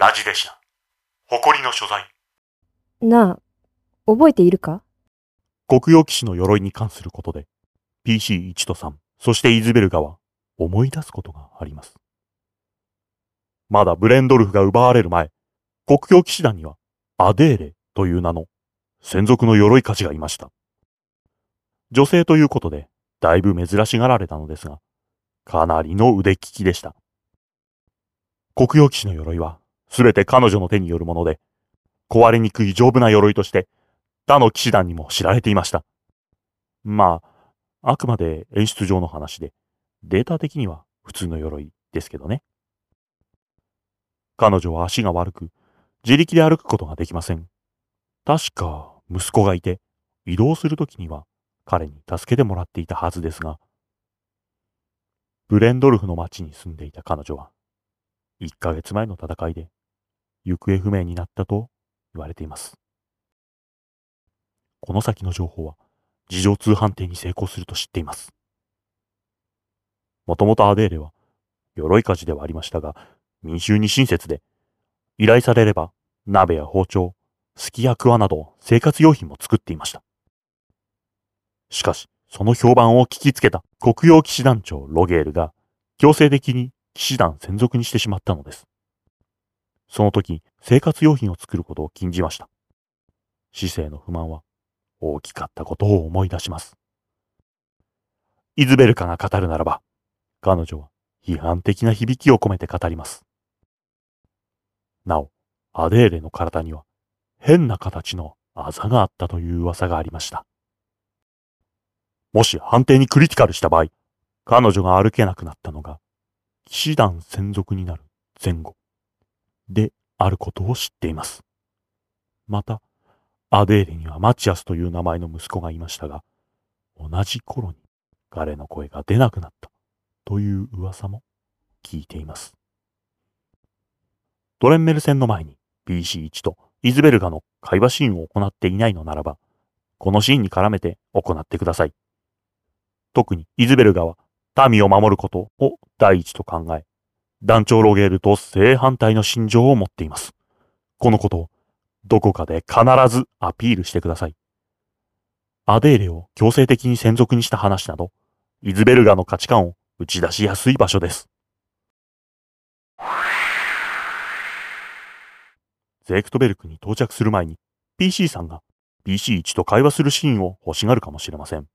ラジデシナ。誇りの所在。なあ、覚えているか？黒曜騎士の鎧に関することで、PC1 と3、そしてイズベルガは思い出すことがあります。まだブレンドルフが奪われる前、黒曜騎士団にはアデーレという名の専属の鎧価値がいました。女性ということで、だいぶ珍しがられたのですが、かなりの腕利きでした。黒曜騎士の鎧は、すべて彼女の手によるもので、壊れにくい丈夫な鎧として、他の騎士団にも知られていました。まあ、あくまで演出上の話で、データ的には普通の鎧ですけどね。彼女は足が悪く、自力で歩くことができません。確か、息子がいて、移動するときには彼に助けてもらっていたはずですが、ブレンドルフの町に住んでいた彼女は、1ヶ月前の戦いで行方不明になったと言われています。この先の情報は、事情通販店に成功すると知っています。もともとアデーレは、鎧火事ではありましたが、民衆に親切で、依頼されれば、鍋や包丁、すきやくわなど生活用品も作っていました。しかし、その評判を聞きつけた国用騎士団長ロゲールが強制的に騎士団専属にしてしまったのです。その時、生活用品を作ることを禁じました。市政の不満は大きかったことを思い出します。イズベルカが語るならば、彼女は批判的な響きを込めて語ります。なお、アデーレの体には変な形のあざがあったという噂がありました。もし判定にクリティカルした場合、彼女が歩けなくなったのが、騎士団専属になる前後であることを知っています。また、アデーレにはマチアスという名前の息子がいましたが、同じ頃に彼の声が出なくなったという噂も聞いています。ドレンメル戦の前に PC1 とイズベルガの会話シーンを行っていないのならば、このシーンに絡めて行ってください。特にイズベルガは民を守ることを第一と考え、団長ロゲールと正反対の心情を持っています。このことをどこかで必ずアピールしてください。アデーレを強制的に専属にした話など、イズベルガの価値観を打ち出しやすい場所です。ゼークトベルクに到着する前に PC さんが PC1 と会話するシーンを欲しがるかもしれません。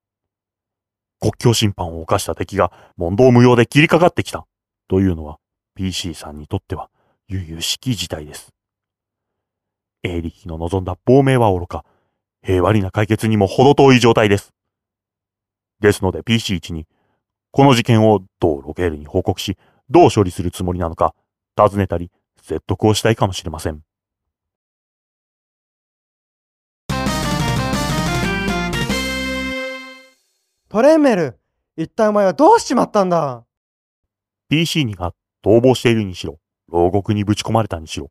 国境侵犯を犯した敵が問答無用で切りかかってきたというのは PC さんにとっては悠々しき事態です。エーリヒの望んだ亡命は愚か、平和な解決にも程遠い状態です。ですので PC1 に、この事件をどうロケールに報告し、どう処理するつもりなのか、尋ねたり、説得をしたいかもしれません。トレンメル、一体お前はどうしちまったんだ ?PC にが逃亡しているにしろ、牢獄にぶち込まれたにしろ、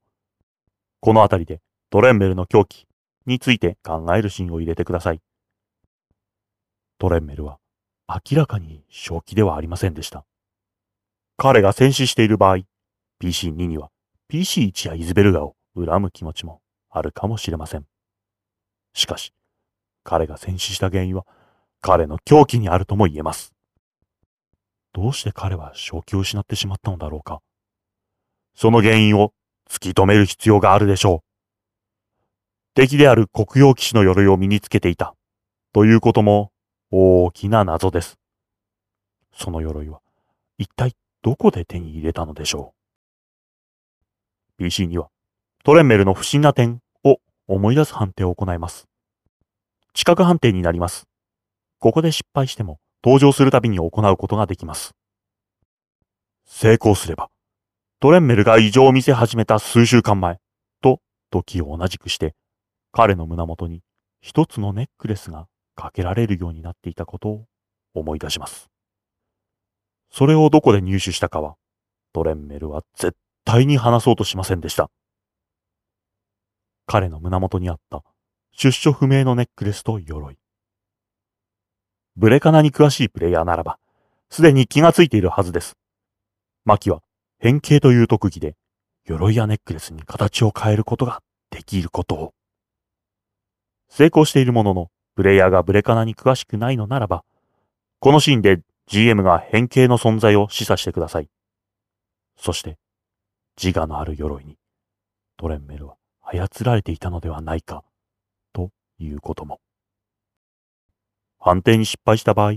このあたりでトレンメルの狂気について考えるシーンを入れてください。トレンメルは明らかに正気ではありませんでした。彼が戦死している場合、PC2 には PC1 やイズベルガを恨む気持ちもあるかもしれません。しかし、彼が戦死した原因は彼の狂気にあるとも言えます。どうして彼は正気を失ってしまったのだろうか。その原因を突き止める必要があるでしょう。敵である黒曜騎士の鎧を身につけていた。ということも大きな謎です。その鎧は一体どこで手に入れたのでしょう。PC にはトレンメルの不審な点を思い出す判定を行います。知覚判定になります。ここで失敗しても登場するたびに行うことができます。成功すれば、トレンメルが異常を見せ始めた数週間前と時を同じくして彼の胸元に一つのネックレスがかけられるようになっていたことを思い出します。それをどこで入手したかは、トレンメルは絶対に話そうとしませんでした。彼の胸元にあった出所不明のネックレスと鎧。ブレカナに詳しいプレイヤーならば、すでに気がついているはずです。マキは変形という特技で、鎧やネックレスに形を変えることができることを。成功しているものの、プレイヤーがブレカナに詳しくないのならば、このシーンで GM が変形の存在を示唆してください。そして、自我のある鎧に、トレンメルは操られていたのではないか、ということも。判定に失敗した場合、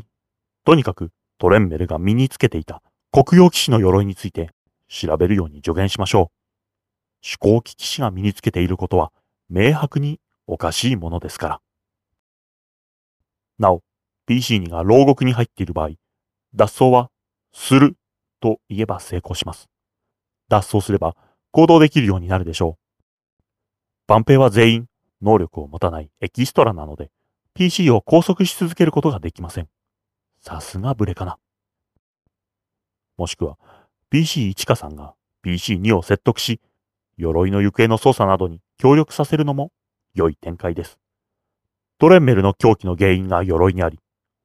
とにかくトレンメルが身につけていた黒曜騎士の鎧について調べるように助言しましょう。手工機騎士が身につけていることは明白におかしいものですから。なお、PC2 が牢獄に入っている場合、脱走はすると言えば成功します。脱走すれば行動できるようになるでしょう。万平は全員能力を持たないエキストラなので、PC を拘束し続けることができません。さすがブレかな。もしくは、PC1 かさんが PC2 を説得し、鎧の行方の操作などに協力させるのも良い展開です。トレンメルの狂気の原因が鎧にあり、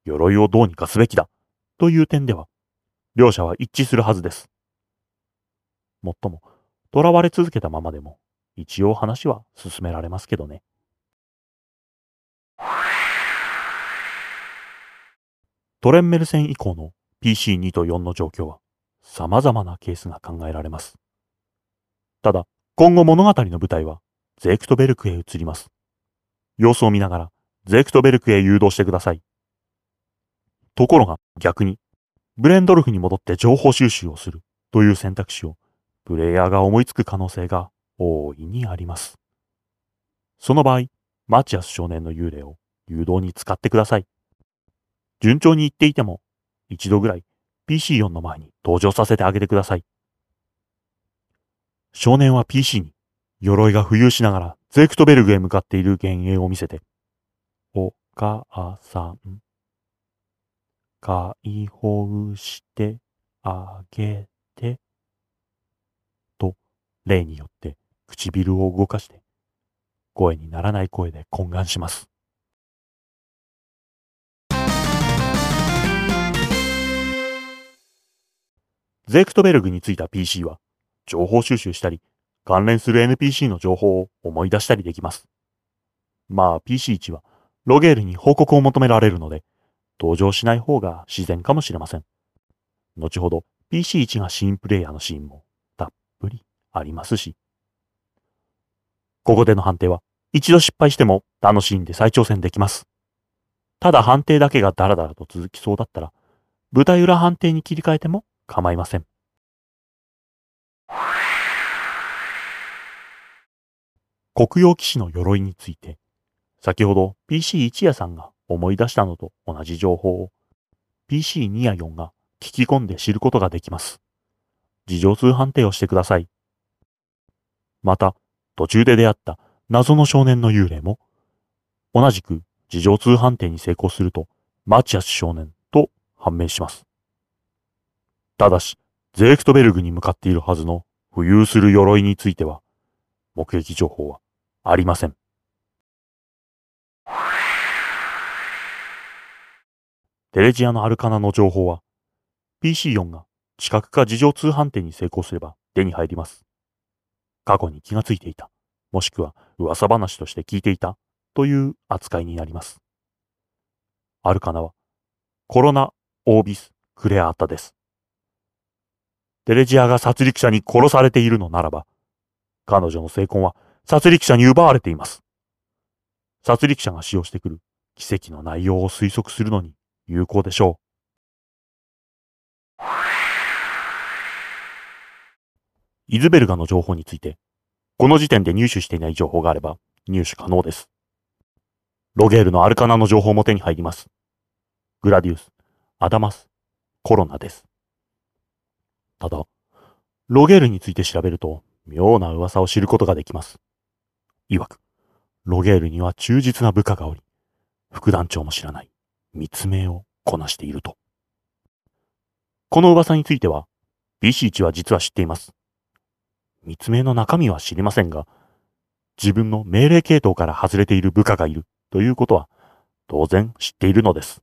鎧をどうにかすべきだという点では、両者は一致するはずです。もっとも、囚われ続けたままでも、一応話は進められますけどね。トレンメル戦以降の PC2 と4の状況は様々なケースが考えられます。ただ、今後物語の舞台はゼクトベルクへ移ります。様子を見ながらゼクトベルクへ誘導してください。ところが逆に、ブレンドルフに戻って情報収集をするという選択肢をプレイヤーが思いつく可能性が大いにあります。その場合、マチアス少年の幽霊を誘導に使ってください。順調にいっていても、一度ぐらい PC4 の前に登場させてあげてください。少年は PC に鎧が浮遊しながらゼクトベルグへ向かっている幻影を見せて、お母さん、解放してあげて、と例によって唇を動かして、声にならない声で懇願します。ゼクトベルグについた PC は、情報収集したり、関連する NPC の情報を思い出したりできます。まあ PC1 は、ロゲールに報告を求められるので、登場しない方が自然かもしれません。後ほど PC1 がシーンプレイヤーのシーンもたっぷりありますし。ここでの判定は、一度失敗しても楽しんで再挑戦できます。ただ判定だけがダラダラと続きそうだったら、舞台裏判定に切り替えても構いません。黒曜騎士の鎧について、先ほど PC1 やさんが思い出したのと同じ情報を PC2 や4が聞き込んで知ることができます。事情通判定をしてください。また、途中で出会った謎の少年の幽霊も、同じく事情通判定に成功すると、マチアス少年と判明します。ただし、ゼークトベルグに向かっているはずの浮遊する鎧については、目撃情報はありません。テレジアのアルカナの情報は、PC4 が視覚化事情通販店に成功すれば手に入ります。過去に気がついていた、もしくは噂話として聞いていたという扱いになります。アルカナは、コロナ・オービス・クレアータです。テレジアが殺戮者に殺されているのならば、彼女の成婚は殺戮者に奪われています。殺戮者が使用してくる奇跡の内容を推測するのに有効でしょう。イズベルガの情報について、この時点で入手していない情報があれば入手可能です。ロゲールのアルカナの情報も手に入ります。グラディウス、アダマス、コロナです。ただ、ロゲールについて調べると、妙な噂を知ることができます。曰く、ロゲールには忠実な部下がおり、副団長も知らない密命をこなしていると。この噂については、BC1 は実は知っています。密命の中身は知りませんが、自分の命令系統から外れている部下がいるということは、当然知っているのです。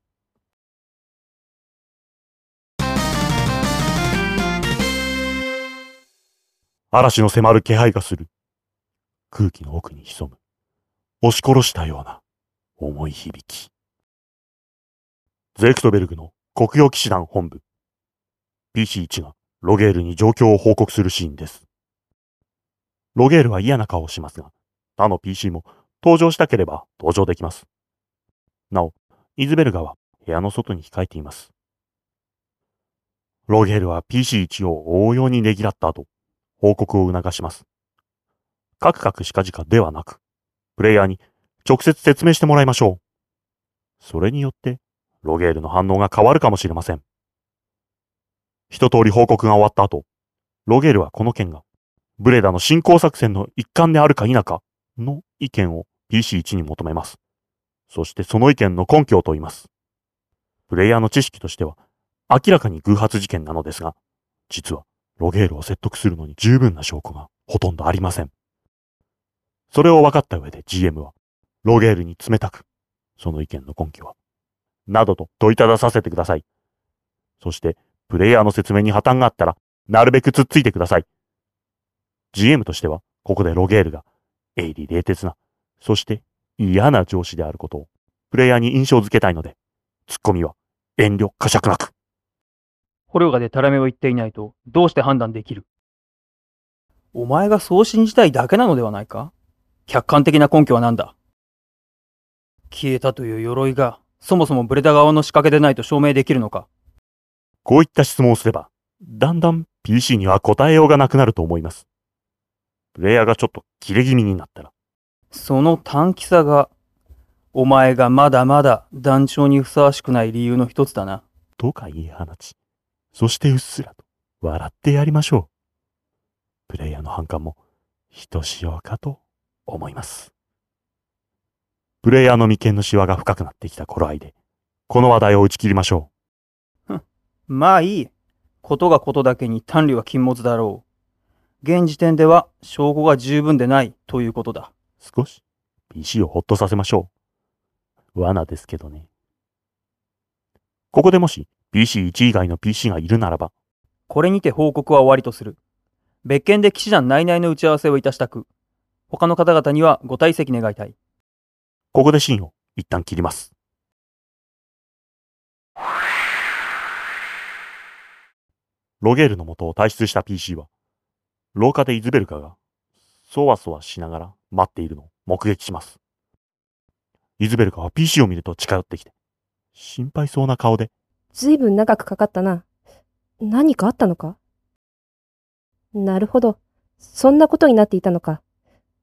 嵐の迫る気配がする。空気の奥に潜む。押し殺したような重い響き。ゼクトベルグの国用騎士団本部。PC1 がロゲールに状況を報告するシーンです。ロゲールは嫌な顔をしますが、他の PC も登場したければ登場できます。なお、イズベルガは部屋の外に控えています。ロゲールは PC1 を応用にねぎらった後、報告を促します。カクカクしかじかではなく、プレイヤーに直接説明してもらいましょう。それによって、ロゲールの反応が変わるかもしれません。一通り報告が終わった後、ロゲールはこの件が、ブレダの侵攻作戦の一環であるか否かの意見を PC1 に求めます。そしてその意見の根拠を問います。プレイヤーの知識としては、明らかに偶発事件なのですが、実はロゲールを説得するのに十分な証拠がほとんどありません。それを分かった上で GM は、ロゲールに冷たく、その意見の根拠は、などと問いたださせてください。そして、プレイヤーの説明に破綻があったら、なるべくつっついてください。GM としては、ここでロゲールが、鋭利冷徹な、そして嫌な上司であることを、プレイヤーに印象づけたいので、ツッコミは遠慮呵責なく。捕虜がでたらめを言っていないと、どうして判断できる？お前がそう信じたいだけなのではないか？客観的な根拠は何だ？消えたという鎧が、そもそもブレダ側の仕掛けでないと証明できるのか？こういった質問をすれば、だんだん PC には答えようがなくなると思います。プレイヤーがちょっと切れ気味になったら、その短気さが、お前がまだまだ団長にふさわしくない理由の一つだな。とか言い放ち、そしてうっすらと笑ってやりましょう。プレイヤーの反感も、ひとしおかと思います。プレイヤーの眉間のシワが深くなってきた頃合いで、この話題を打ち切りましょまあいい。ことがことだけに単理は禁物だろう。現時点では証拠が十分でないということだ。う。少し PC をほっとさせましょう。罠ですけどね。ここでもし PC1 以外の PC がいるならば、これにて報告は終わりとする。別件で騎士団内々の打ち合わせをいたしたく。他の方々にはご退席願いたい。ここでシーンを一旦切ります。ロゲールの元を退出した PC は、廊下でイズベルカが、そわそわしながら待っているのを目撃します。イズベルカは PC を見ると近寄ってきて、心配そうな顔で、ずいぶん長くかかったな。何かあったのか？なるほど。そんなことになっていたのか。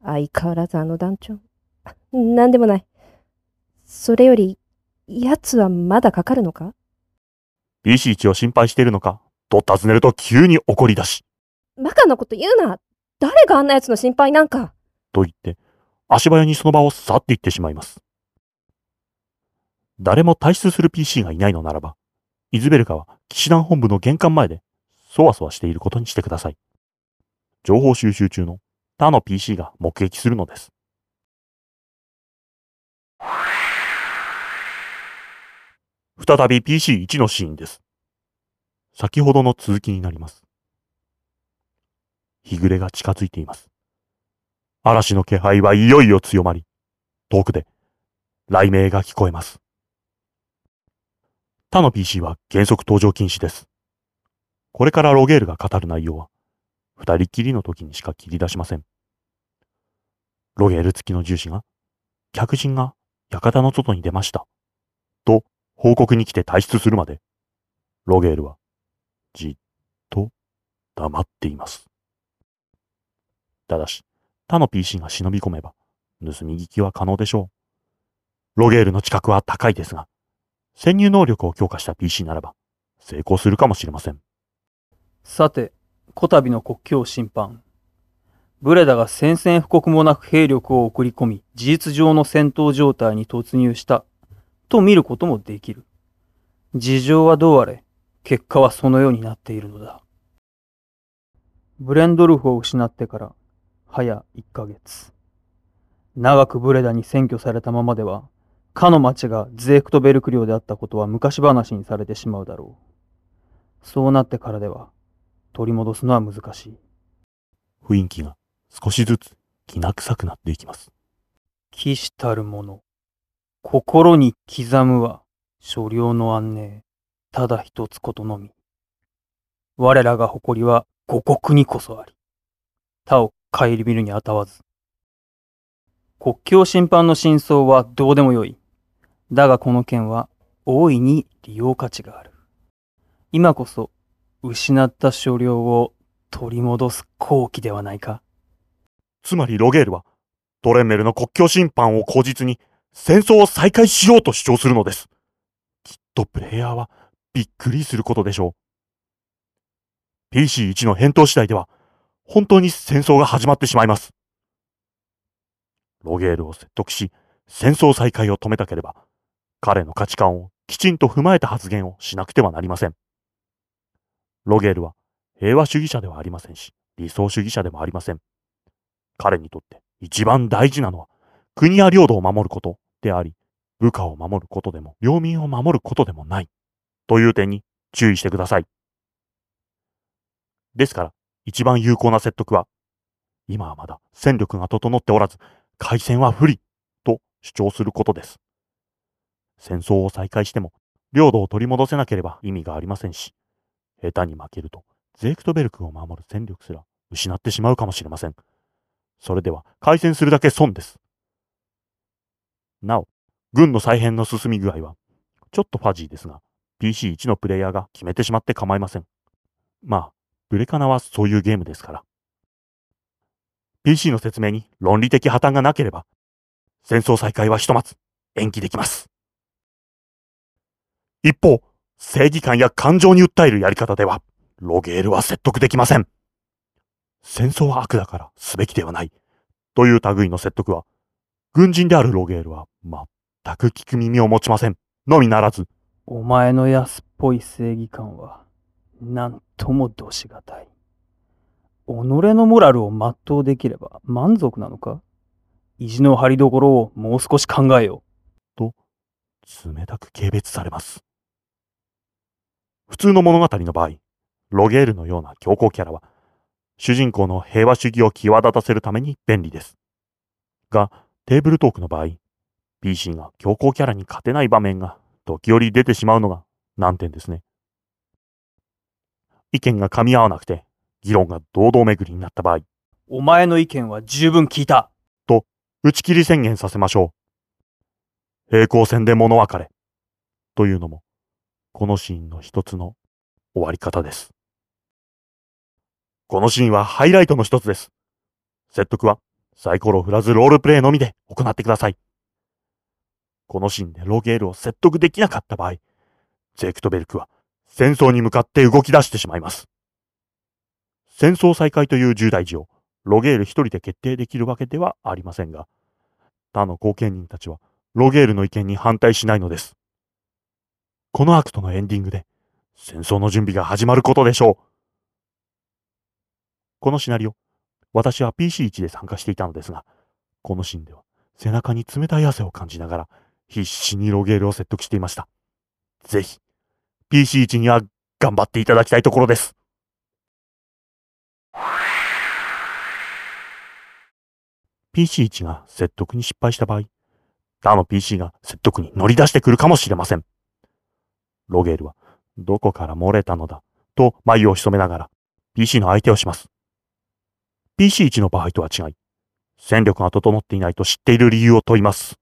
相変わらずあの団長。なんでもない。それより、奴はまだかかるのか？PC1 を心配しているのか、と尋ねると急に怒り出し、バカなこと言うな誰があんな奴の心配なんか？と言って、足早にその場を去っていってしまいます。誰も退出する PC がいないのならば、イズベルカは騎士団本部の玄関前で、そわそわしていることにしてください。情報収集中の他の PC が目撃するのです。再び PC1 のシーンです。先ほどの続きになります。日暮れが近づいています。嵐の気配はいよいよ強まり、遠くで雷鳴が聞こえます。他の PC は原則登場禁止です。これからロゲールが語る内容は、二人きりの時にしか切り出しません。ロゲール付きの重視が、客人が館の外に出ました。と報告に来て退出するまで、ロゲールはじっと黙っています。ただし、他の PC が忍び込めば、盗み聞きは可能でしょう。ロゲールの近くは高いですが、潜入能力を強化した PC ならば、成功するかもしれません。さて、こたびの国境侵犯。ブレダが宣戦布告もなく兵力を送り込み、事実上の戦闘状態に突入した、と見ることもできる。事情はどうあれ、結果はそのようになっているのだ。ブレンドルフを失ってから、早1ヶ月。長くブレダに占拠されたままでは、かの町がゼークトベルク領であったことは昔話にされてしまうだろう。そうなってからでは、取り戻すのは難しい。雰囲気が少しずつきな臭くなっていきます。騎士たる者、心に刻むは、所領の安寧、ただ一つことのみ。我らが誇りは五国にこそあり、他を顧みるにあたわず。国境侵犯の真相はどうでもよい。だがこの件は大いに利用価値がある。今こそ失った所領を取り戻す好機ではないか。つまりロゲールは、ドレンメルの国境侵犯を口実に戦争を再開しようと主張するのです。きっとプレイヤーはびっくりすることでしょう。PC1 の返答次第では、本当に戦争が始まってしまいます。ロゲールを説得し、戦争再開を止めたければ、彼の価値観をきちんと踏まえた発言をしなくてはなりません。ロゲールは平和主義者ではありませんし、理想主義者でもありません。彼にとって一番大事なのは、国や領土を守ることであり、部下を守ることでも、領民を守ることでもない、という点に注意してください。ですから、一番有効な説得は、今はまだ戦力が整っておらず、開戦は不利、と主張することです。戦争を再開しても、領土を取り戻せなければ意味がありませんし、下手に負けると、ゼークトベルクを守る戦力すら失ってしまうかもしれません。それでは、開戦するだけ損です。なお、軍の再編の進み具合は、ちょっとファジーですが、PC1 のプレイヤーが決めてしまって構いません。まあ、ブレカナはそういうゲームですから。PC の説明に論理的破綻がなければ、戦争再開はひとまず延期できます。一方、正義感や感情に訴えるやり方では、ロゲールは説得できません。戦争は悪だからすべきではない。という類の説得は、軍人であるロゲールは全く聞く耳を持ちません。のみならず、お前の安っぽい正義感は、なんともどしがたい。己のモラルを全うできれば満足なのか？意地の張りどころをもう少し考えよ冷たく軽蔑されます。普通の物語の場合、ロゲールのような強硬キャラは、主人公の平和主義を際立たせるために便利です。が、テーブルトークの場合、PC が強硬キャラに勝てない場面が時折出てしまうのが難点ですね。意見が噛み合わなくて、議論が堂々巡りになった場合、う。お前の意見は十分聞いた。打ち切り宣言させましょう。平行線で物別れ。というのも、このシーンの一つの終わり方です。このシーンはハイライトの一つです。説得はサイコロを振らずロールプレイのみで行ってください。このシーンでロゲールを説得できなかった場合、ゼクトベルクは戦争に向かって動き出してしまいます。戦争再開という重大事をロゲール一人で決定できるわけではありませんが、他の後見人たちはロゲールの意見に反対しないのです。このアクトのエンディングで戦争の準備が始まることでしょう。このシナリオ、私は PC1 で参加していたのですが、このシーンでは背中に冷たい汗を感じながら必死にロゲールを説得していました。ぜひ、PC1 には頑張っていただきたいところです。PC1 が説得に失敗した場合、他の PC が説得に乗り出してくるかもしれません。ロゲールは、どこから漏れたのだ、と眉を潜めながら、PC の相手をします。PC1 の場合とは違い、戦力が整っていないと知っている理由を問います。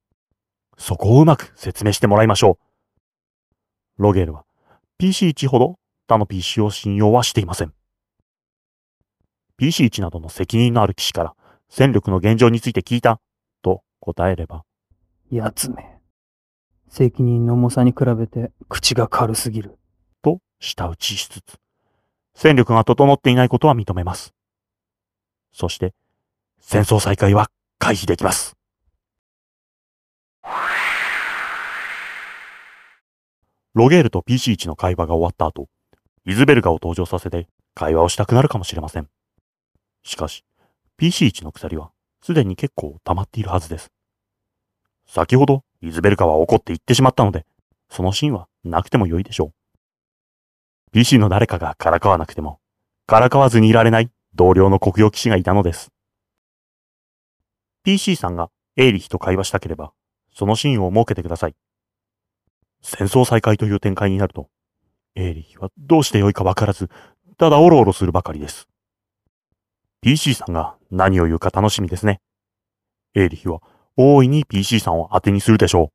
そこをうまく説明してもらいましょう。ロゲールは、PC1 ほど他の PC を信用はしていません。PC1 などの責任のある騎士から戦力の現状について聞いたと答えれば、やつめ。責任の重さに比べて口が軽すぎる。と舌打ちしつつ、戦力が整っていないことは認めます。そして、戦争再開は回避できます。ロゲールと PC1 の会話が終わった後、イズベルガを登場させて会話をしたくなるかもしれません。しかし、PC1 の鎖はすでに結構溜まっているはずです。先ほどイズベルガは怒って言ってしまったので、そのシーンはなくても良いでしょう。PC の誰かがからかわなくても、からかわずにいられない同僚の国用騎士がいたのです。PC さんがエーリヒと会話したければ、そのシーンを設けてください。戦争再開という展開になると、エーリヒはどうしてよいかわからず、ただオロオロするばかりです。PC さんが何を言うか楽しみですね。エーリヒは大いに PC さんを当てにするでしょ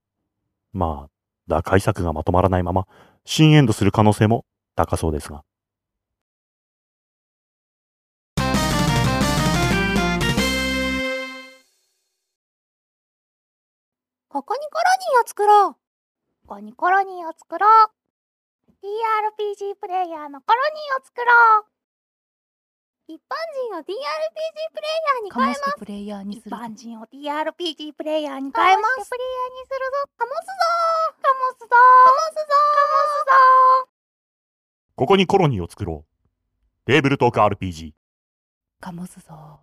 う。まあ、打開策がまとまらないまま、新エンドする可能性も高そうですが。ここにコロニーを作ろう。ここにコロニーを作ろう。TRPG プレイヤーのコロニーを作ろう。一般人を TRPG プレイヤーに変えます。プレイヤーに一する般人を TRPG プレイヤーに変えます。プレイヤーにするぞ。かもすぞー。かもすぞー。かもすぞー。かもすぞー。ここにコロニーを作ろう。テーブルトーク RPG。かもすぞ